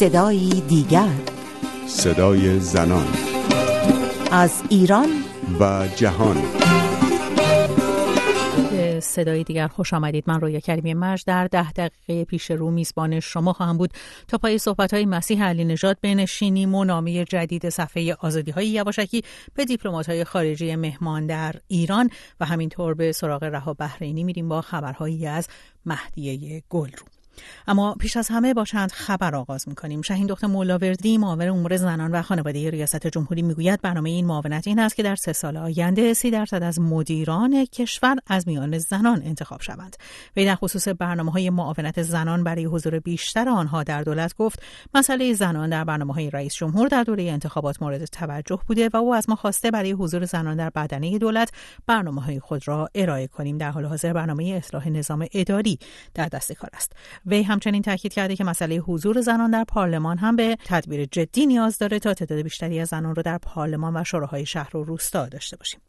صدایی دیگر. صدای زنان. از ایران. و جهان. به صدای دیگر خوش آمدید. من رویا کریمی مرج در ده دقیقه پیش رو میزبان شما خواهم بود. تا پای صحبت های مسیح علی نژاد بنشینیم و نامه جدید صفحه آزادی های یواشکی به دیپلمات های خارجی مهمان در ایران و همینطور به سراغ رها بحرینی میریم با خبرهایی از مهدیه گل رو اما پیش از همه با چند خبر آغاز می‌کنیم. شهین دختر مولاوردی معاون امور زنان و خانواده ریاست جمهوری می‌گوید برنامه این معاونت این است که در سه سال آینده سی درصد از مدیران کشور از میان زنان انتخاب شوند. وی در خصوص برنامه های معاونت زنان برای حضور بیشتر آنها در دولت گفت مسئله زنان در برنامه های رئیس جمهور در دوره انتخابات مورد توجه بوده و او از ما خواسته برای حضور زنان در بدنه دولت برنامه های خود را ارائه کنیم. در حال حاضر برنامه اصلاح نظام اداری در دست کار است. وی همچنین تاکید کرده که مسئله حضور زنان در پارلمان هم به تدبیر جدی نیاز داره تا تعداد بیشتری از زنان رو در پارلمان و شوراهای شهر و روستا داشته باشیم.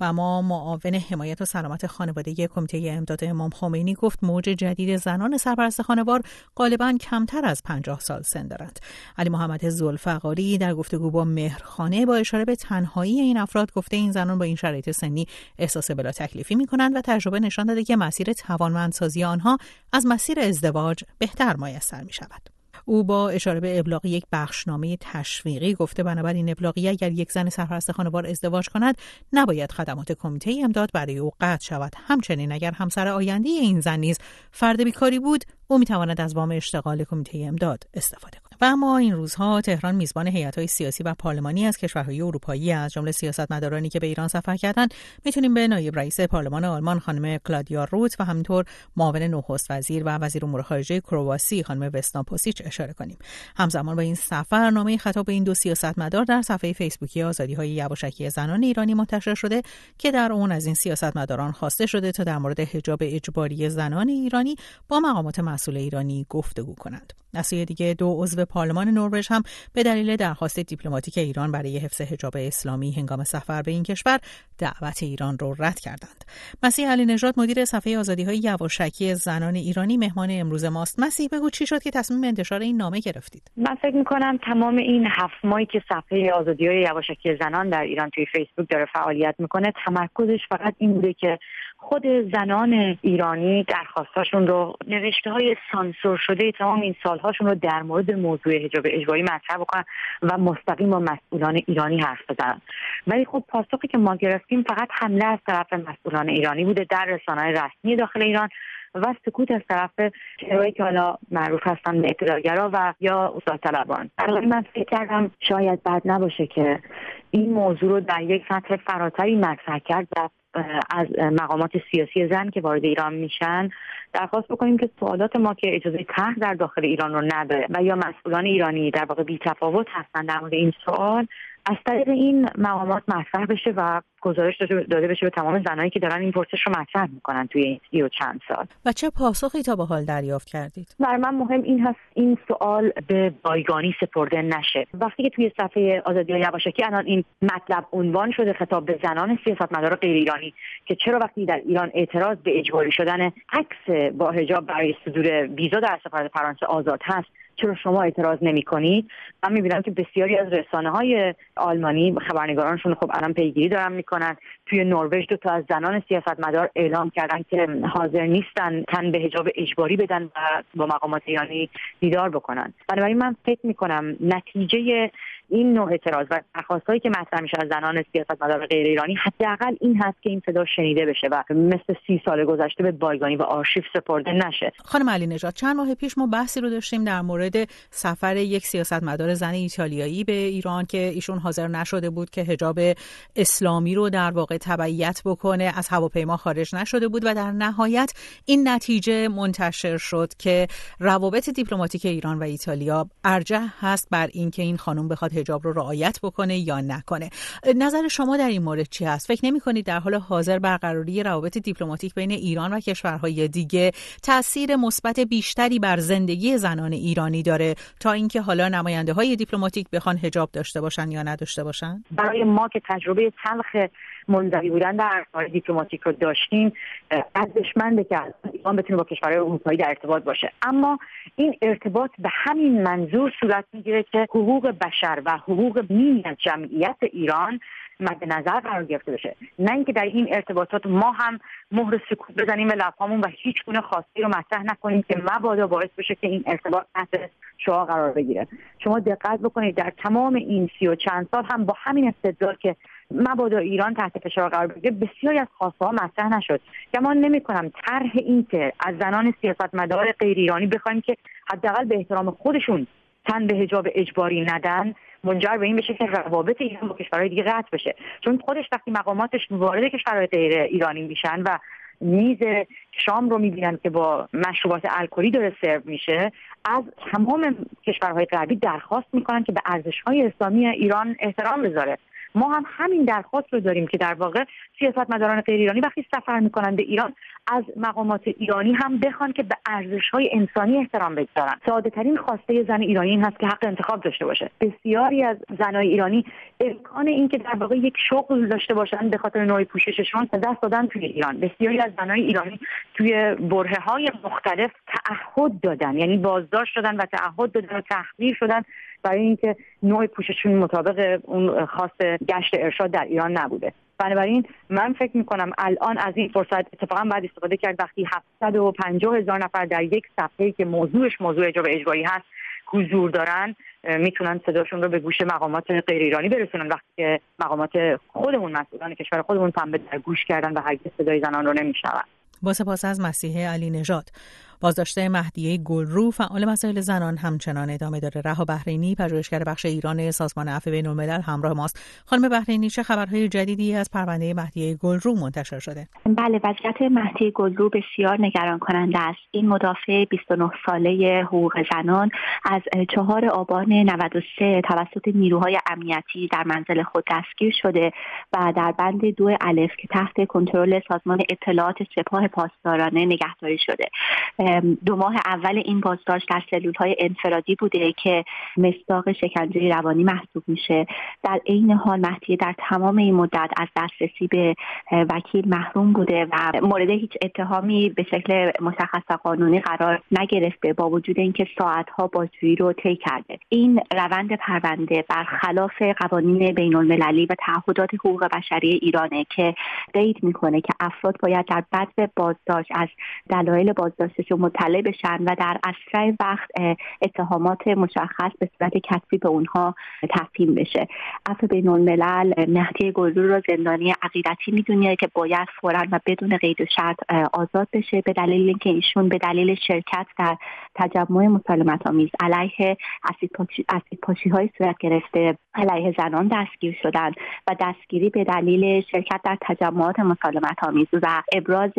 و ما معاون حمایت و سلامت خانواده کمیته امداد امام خمینی گفت موج جدید زنان سرپرست خانوار غالبا کمتر از 50 سال سن دارند علی محمد زلفقاری در گفتگو با مهرخانه با اشاره به تنهایی این افراد گفته این زنان با این شرایط سنی احساس بلا تکلیفی می کنند و تجربه نشان داده که مسیر توانمندسازی آنها از مسیر ازدواج بهتر میسر می شود. او با اشاره به ابلاغ یک بخشنامه تشویقی گفته بنابراین ابلاغی اگر یک زن سرپرست خانوار ازدواج کند نباید خدمات کمیته امداد برای او قطع شود. همچنین اگر همسر آینده این زن نیز فرد بیکاری بود او می‌تواند از وام اشتغال کمیته امداد استفاده کند. و اما این روزها تهران میزبان های سیاسی و پارلمانی از کشورهای اروپایی از جمله سیاستمدارانی که به ایران سفر کردند می‌تونیم به نایب رئیس پارلمان آلمان خانم کلادیا روت و همینطور معاون نخست وزیر و وزیر امور خارجه کرواسی خانم وسنا پوسیچ اشاره کنیم. همزمان با این سفر نامه خطاب به این دو سیاستمدار در صفحه فیسبوکی آزادی های یواشکی زنان ایرانی منتشر شده که در اون از این سیاستمداران خواسته شده تا در مورد حجاب اجباری زنان ایرانی با مقامات مسئول ایرانی گفتگو کنند. از دیگر دو عضو پارلمان نروژ هم به دلیل درخواست دیپلماتیک ایران برای حفظ حجاب اسلامی هنگام سفر به این کشور دعوت ایران را رد کردند. مسیح علی نژاد مدیر صفحه آزادی های یواشکی زنان ایرانی مهمان امروز ماست. مسیح بگو چی شد که تصمیم انتشار این نامه گرفتید؟ من فکر می‌کنم تمام این هفت ماهی که صفحه آزادی های یواشکی زنان در ایران توی فیسبوک داره فعالیت می‌کنه تمرکزش فقط این بوده که خود زنان ایرانی درخواستاشون رو نوشته های سانسور شده تمام این سالهاشون رو در مورد موضوع حجاب اجباری مطرح بکنن و مستقیم با مسئولان ایرانی حرف بزنن. ولی خب پاسخی که ما گرفتیم فقط حمله از طرف مسئولان ایرانی بوده در رسانه رسمی داخل ایران و سکوت از طرف چهرهایی که حالا معروف هستن به اطلاعگرا و یا استاد طلبان. من فکر کردم شاید بد نباشه که این موضوع رو در یک سطح فراتری مطرح کرد و از مقامات سیاسی زن که وارد ایران میشن درخواست بکنیم که سوالات ما که اجازه طرح در داخل ایران رو نداره و یا مسئولان ایرانی در واقع بی تفاوت هستن در مورد این سوال از طریق این مقامات مطرح بشه و گزارش داده بشه به تمام زنایی که دارن این پرسش رو مطرح می‌کنن توی این سی و چند سال. و چه پاسخی تا به حال دریافت کردید؟ برای من مهم این هست این سوال به بایگانی سپرده نشه. وقتی که توی صفحه آزادی یواشکی الان این مطلب عنوان شده خطاب به زنان سیاستمدار غیر ایرانی که چرا وقتی در ایران اعتراض به اجباری شدن عکس با حجاب برای صدور ویزا در سفارت فرانسه آزاد هست چرا شما اعتراض نمی کنید؟ من می‌بینم که بسیاری از رسانه های آلمانی خبرنگارانشون خب الان پیگیری دارن می‌کنن. توی نروژ دو تا از زنان سیاستمدار اعلام کردن که حاضر نیستن تن به حجاب اجباری بدن و با مقامات ایرانی دیدار بکنن. بنابراین من فکر می‌کنم نتیجه این نوع اعتراض و درخواستهایی که مطرح میشه از زنان سیاستمدار غیر ایرانی حداقل این هست که این صدا شنیده بشه و مثل سی سال گذشته به بایگانی و آرشیو سپرده نشه. خانم علی نژاد چند ماه پیش ما بحثی رو داشتیم در مورد سفر یک سیاستمدار زن ایتالیایی به ایران که ایشون حاضر نشده بود که حجاب اسلامی رو در واقع تبعیت بکنه از هواپیما خارج نشده بود و در نهایت این نتیجه منتشر شد که روابط دیپلماتیک ایران و ایتالیا ارجح هست بر اینکه این خانم بخواد حجاب رو رعایت بکنه یا نکنه. نظر شما در این مورد چی هست؟ فکر نمی کنید در حال حاضر برقراری روابط دیپلماتیک بین ایران و کشورهای دیگه تاثیر مثبت بیشتری بر زندگی زنان ایرانی داره تا اینکه حالا نماینده های دیپلماتیک بخوان حجاب داشته باشن یا نداشته باشن؟ برای ما که تجربه تلخ منزوی بودن در کار دیپلماتیک رو داشتیم ارزشمنده که ایران بتونه با کشورهای اروپایی در ارتباط باشه. اما این ارتباط به همین منظور صورت می‌گیره که حقوق بشر و حقوق نیمی از جمعیت ایران مد نظر قرار گرفته بشه. نه اینکه در این ارتباطات ما هم مهر سکوت بزنیم به لبهامون و هیچ گونه خواستی رو مطرح نکنیم که مبادا باعث بشه که این ارتباط تحت شعا قرار بگیره. شما دقت بکنید در تمام این سی و چند سال هم با همین استدلال که مبادا ایران تحت فشار قرار بگیره. بسیاری از خواسته ها مطرح نشد. گمان نمی کنم طرح این که از زنان سیاستمدار غیر ایرانی بخوایم که حداقل به احترام خودشون تن به حجاب اجباری ندن منجر به این بشه که روابط ایران با کشورهای دیگه قطع بشه. چون خودش وقتی مقاماتش وارد کشورهای غیر ایرانی میشن و میز شام رو می‌بینن که با مشروبات الکلی داره سرو میشه از تمام کشورهای غربی درخواست می‌کنن که به ارزشهای اسلامی ایران احترام بذاره. ما هم همین درخواست رو داریم که در واقع سیاستمداران غیر ایرانی وقتی سفر می‌کنن به ایران از مقامات ایرانی هم بخوان که به ارزش های انسانی احترام بگذارن. ساده ترین خواسته زن ایرانی این هست که حق انتخاب داشته باشه. بسیاری از زنای ایرانی امکان این که در واقع یک شغل داشته باشن به خاطر نوع پوشششون دست دادن توی ایران. بسیاری از زنای ایرانی توی بره های مختلف تعهد دادن یعنی بازداشت شدن و تعهد دادن و تحقیر شدن برای اینکه نوع پوشششون مطابق اون خاص گشت ارشاد در ایران نبوده. بنابراین من فکر می‌کنم الان از این فرصت اتفاقا بعد استفاده کرد. وقتی 750 هزار نفر در یک صفحه که موضوعش موضوع اجاب اجباری هست حضور دارن می‌تونن صداشون رو به گوش مقامات غیر ایرانی برسونن. وقتی که مقامات خودمون مسئولان کشور خودمون پنبه در گوش کردن و هرگز صدای زنان رو نمیشنون. با سپاس از مسیح علی نژاد. بازداشته مهدیه گلرو فعال مسائل زنان همچنان ادامه داره. رها بحرینی پژوهشگر بخش ایران سازمان عفو بین الملل همراه ماست. خانم بحرینی چه خبرهای جدیدی از پرونده مهدیه گلرو منتشر شده؟ بله وضعیت مهدی گلرو بسیار نگران کننده است. این مدافع 29 ساله حقوق زنان از چهار آبان 93 توسط نیروهای امنیتی در منزل خود دستگیر شده و در بند دو الف که تحت کنترل سازمان اطلاعات سپاه پاسدارانه نگهداری شده. دو ماه اول این بازداشت در سلول های انفرادی بوده که مصداق شکنجه روانی محسوب میشه. در عین حال مهدیه در تمام این مدت از دسترسی به وکیل محروم بوده و مورد هیچ اتهامی به شکل مشخص و قانونی قرار نگرفته با وجود اینکه ساعتها بازجویی رو طی کرده. این روند پرونده برخلاف قوانین بین المللی و تعهدات حقوق بشری ایرانه که قید می‌کنه که افراد باید در بد بازداشت از دلایل بازداشتشون مطلع بشن و در اسرع وقت اتهامات مشخص به صورت کتبی به اونها تفهیم بشه. عفو بین الملل مهدی گلرو را زندانی عقیدتی می‌دونه که باید فورا و بدون قید و شرط آزاد بشه. به دلیل اینکه ایشون به دلیل شرکت در تجمع مسالمت آمیز علیه اسید پاشی, های صورت گرفته علیه زنان دستگیر شدن و دستگیری به دلیل شرکت در تجمعات مسالمت آمیز و ابراز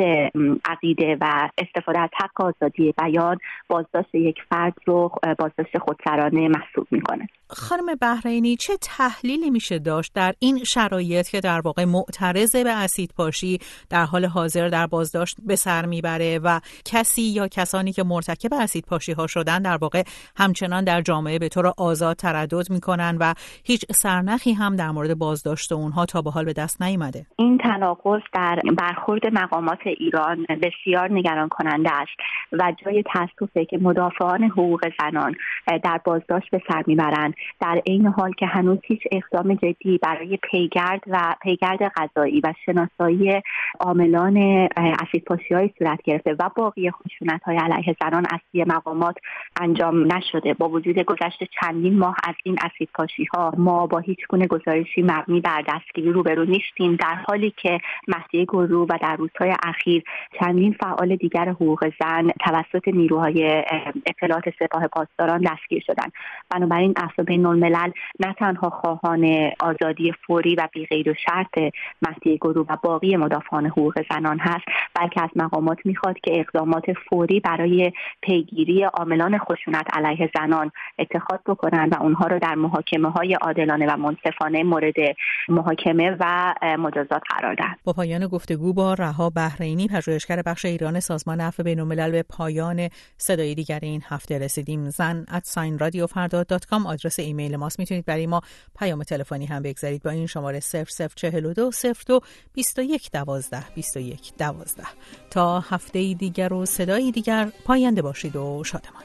عقیده و استفاده از حق آزادی بیان بازداشت یک فرد رو بازداشت خودسرانه محسوب می‌کنه. خانم بحرینی چه تحلیلی میشه داشت در این شرایط که در واقع معترض به اسید پاشی در حال حاضر در بازداشت به سر می‌بره و کسی یا کسانی که مرتکب اسید پاشی ها شدن در واقع همچنان در جامعه به طور آزاد تردد می‌کنن و هیچ سرنخی هم در مورد بازداشت اونها تا به حال به دست نیامده؟ این تناقض در برخورد مقامات ایران بسیار نگران کننده است. و جای تاسفه که مدافعان حقوق زنان در بازداشت به سر می‌برند. در عین حال که هنوز هیچ اقدام جدی برای پیگرد و پیگرد غذایی و شناسایی عاملان اسیدپاشی های صورت گرفته و باقی خشونت های علیه زنان از سوی مقامات انجام نشده. با وجود گذشت چندین ماه از این اسیدپاشی ها ما با هیچ گونه گزارشی مبنی بر دستگیری روبرو نیستیم. در حالی که مهدی گرو و در روزهای اخیر چندین فعال دیگر حقوق زن توسط نیروهای اطلاعات سپاه پاسداران دستگیر شدند بنابراین افسا بین نه تنها خواهان آزادی فوری و بی و شرط مهدی گروه و باقی مدافعان حقوق زنان هست بلکه از مقامات می‌خواد که اقدامات فوری برای پیگیری عاملان خشونت علیه زنان اتخاذ بکنند و اونها رو در محاکمه های عادلانه و منصفانه مورد محاکمه و مجازات قرار دهند. با پایان گفتگو با رها بهرینی پژوهشگر بخش ایران سازمان عفو بین‌الملل به پایان صدای دیگر این هفته رسیدیم. زن at sign رادیو فردا dot com آدرس ایمیل ماست. می‌تونید برای ما پیام تلفنی هم بگذارید با این شماره 0042 02 21 12 21 12 تا هفته دیگر و صدای دیگر. پاینده باشید و شادمان.